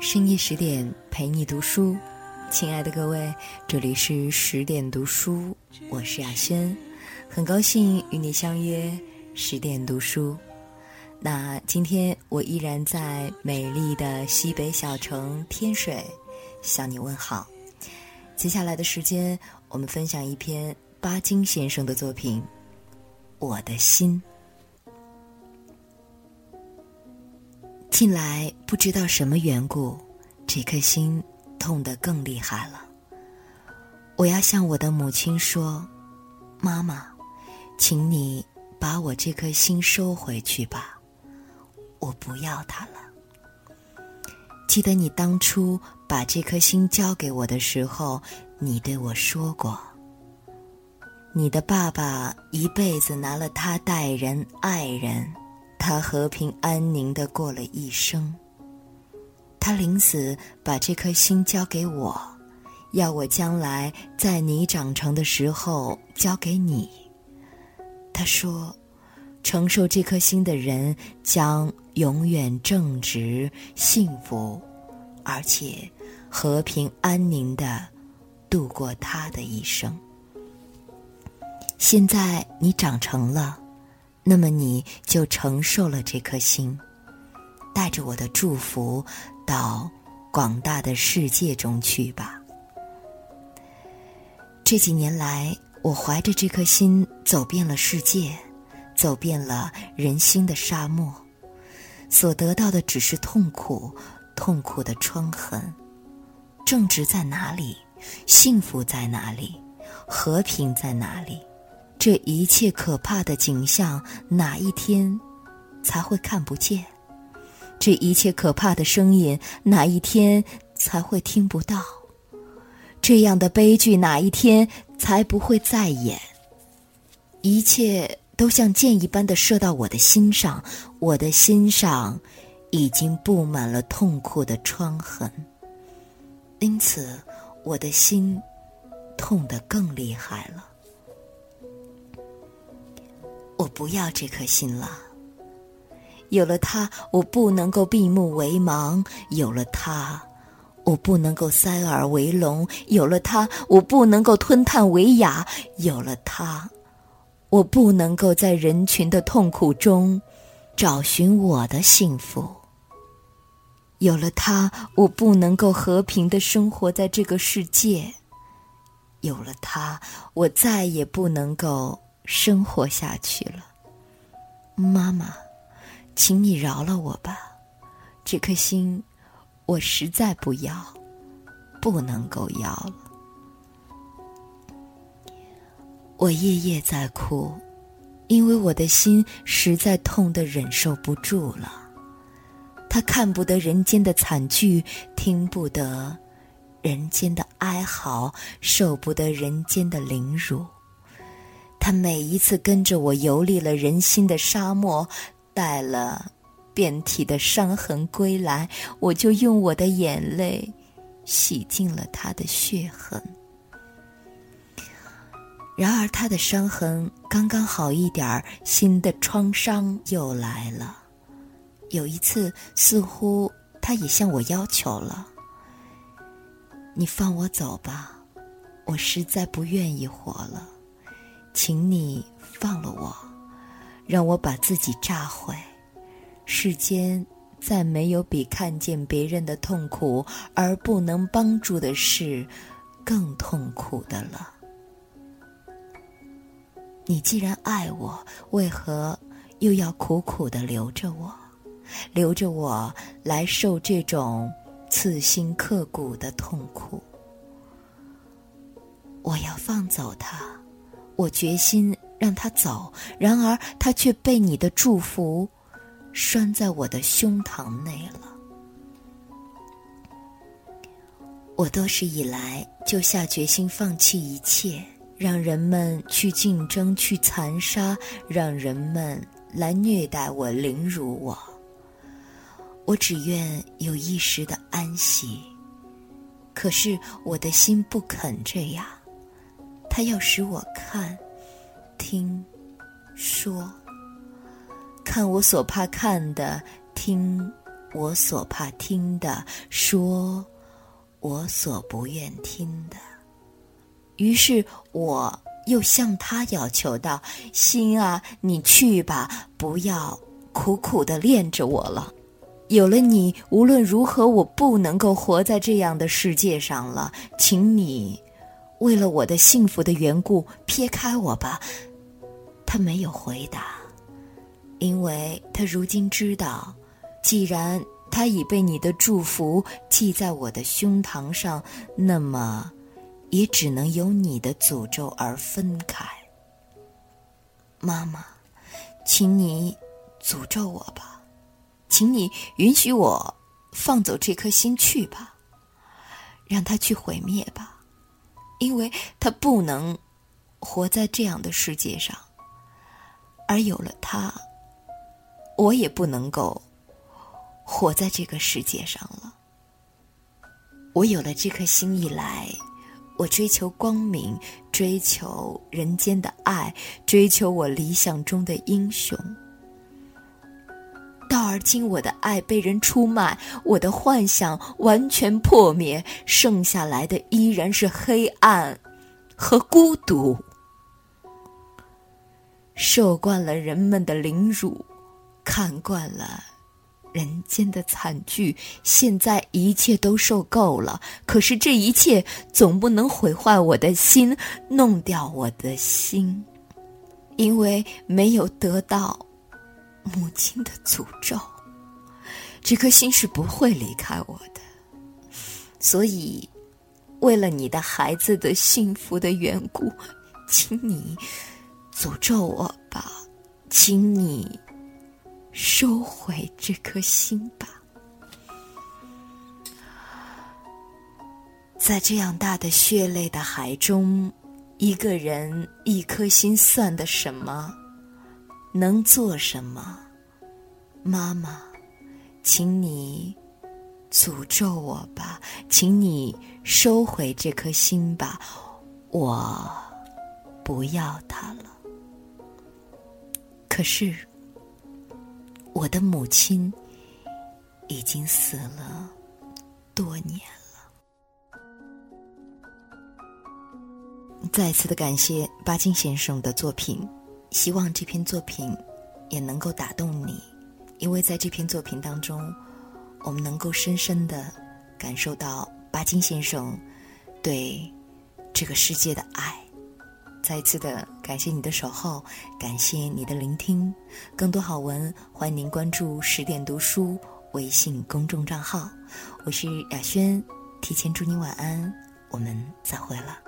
深夜十点陪你读书，亲爱的各位，这里是十点读书，我是雅轩，很高兴与你相约十点读书。那今天我依然在美丽的西北小城天水向你问好。接下来的时间，我们分享一篇巴金先生的作品《我的心》。近来不知道什么缘故，这颗心痛得更厉害了。我要向我的母亲说：“妈妈，请你把我这颗心收回去吧，我不要它了。”记得你当初把这颗心交给我的时候，你对我说过：“你的爸爸一辈子拿了他待人爱人。”他和平安宁的过了一生。他临死把这颗心交给我，要我将来在你长成的时候交给你。他说，承受这颗心的人将永远正直、幸福，而且和平安宁的度过他的一生。现在你长成了。那么你就承受了这颗心，带着我的祝福到广大的世界中去吧。这几年来，我怀着这颗心走遍了世界，走遍了人心的沙漠，所得到的只是痛苦，痛苦的疮痕。正直在哪里？幸福在哪里？和平在哪里？这一切可怕的景象，哪一天才会看不见？这一切可怕的声音，哪一天才会听不到？这样的悲剧，哪一天才不会再演？一切都像箭一般的射到我的心上，我的心上已经布满了痛苦的疮痕，因此我的心痛得更厉害了。不要这颗心了。有了它，我不能够闭目为盲；有了它，我不能够塞耳为聋；有了它，我不能够吞炭为哑；有了它，我不能够在人群的痛苦中找寻我的幸福。有了它，我不能够和平的生活在这个世界。有了它，我再也不能够。生活下去了，妈妈，请你饶了我吧，这颗心我实在不要，不能够要了。我夜夜在哭，因为我的心实在痛得忍受不住了。他看不得人间的惨剧，听不得人间的哀嚎，受不得人间的凌辱。他每一次跟着我游历了人心的沙漠，带了遍体的伤痕归来，我就用我的眼泪洗净了他的血痕。然而他的伤痕刚刚好一点儿，新的创伤又来了。有一次，似乎他也向我要求了：“你放我走吧，我实在不愿意活了。”请你放了我，让我把自己炸毁。世间再没有比看见别人的痛苦而不能帮助的事更痛苦的了。你既然爱我，为何又要苦苦的留着我，留着我来受这种刺心刻骨的痛苦？我要放走他。我决心让他走，然而他却被你的祝福拴在我的胸膛内了。我多时以来就下决心放弃一切，让人们去竞争、去残杀，让人们来虐待我、凌辱我。我只愿有一时的安息，可是我的心不肯这样。他要使我看、听、说，看我所怕看的，听我所怕听的，说我所不愿听的。于是我又向他要求道：“心啊，你去吧，不要苦苦的恋着我了。有了你，无论如何，我不能够活在这样的世界上了。请你为了我的幸福的缘故，撇开我吧。”他没有回答，因为他如今知道，既然他已被你的祝福记在我的胸膛上，那么。也只能由你的诅咒而分开，妈妈，请你诅咒我吧，请你允许我放走这颗心去吧，让它去毁灭吧，因为他不能活在这样的世界上，而有了他，我也不能够活在这个世界上了。我有了这颗心以来。我追求光明，追求人间的爱，追求我理想中的英雄。而今，我的爱被人出卖，我的幻想完全破灭，剩下来的依然是黑暗和孤独。受惯了人们的凌辱，看惯了。人间的惨剧，现在一切都受够了。可是这一切总不能毁坏我的心，弄掉我的心，因为没有得到母亲的诅咒，这颗心是不会离开我的。所以，为了你的孩子的幸福的缘故，请你诅咒我吧，请你。收回这颗心吧，在这样大的血泪的海中，一个人一颗心算得什么？能做什么？妈妈，请你诅咒我吧，请你收回这颗心吧，我不要它了。可是。我的母亲已经死了多年了。再次的感谢巴金先生的作品，希望这篇作品也能够打动你，因为在这篇作品当中，我们能够深深的感受到巴金先生对这个世界的爱。再一次的感谢你的守候，感谢你的聆听。更多好文，欢迎您关注十点读书微信公众账号。我是雅轩，提前祝你晚安，我们再会了。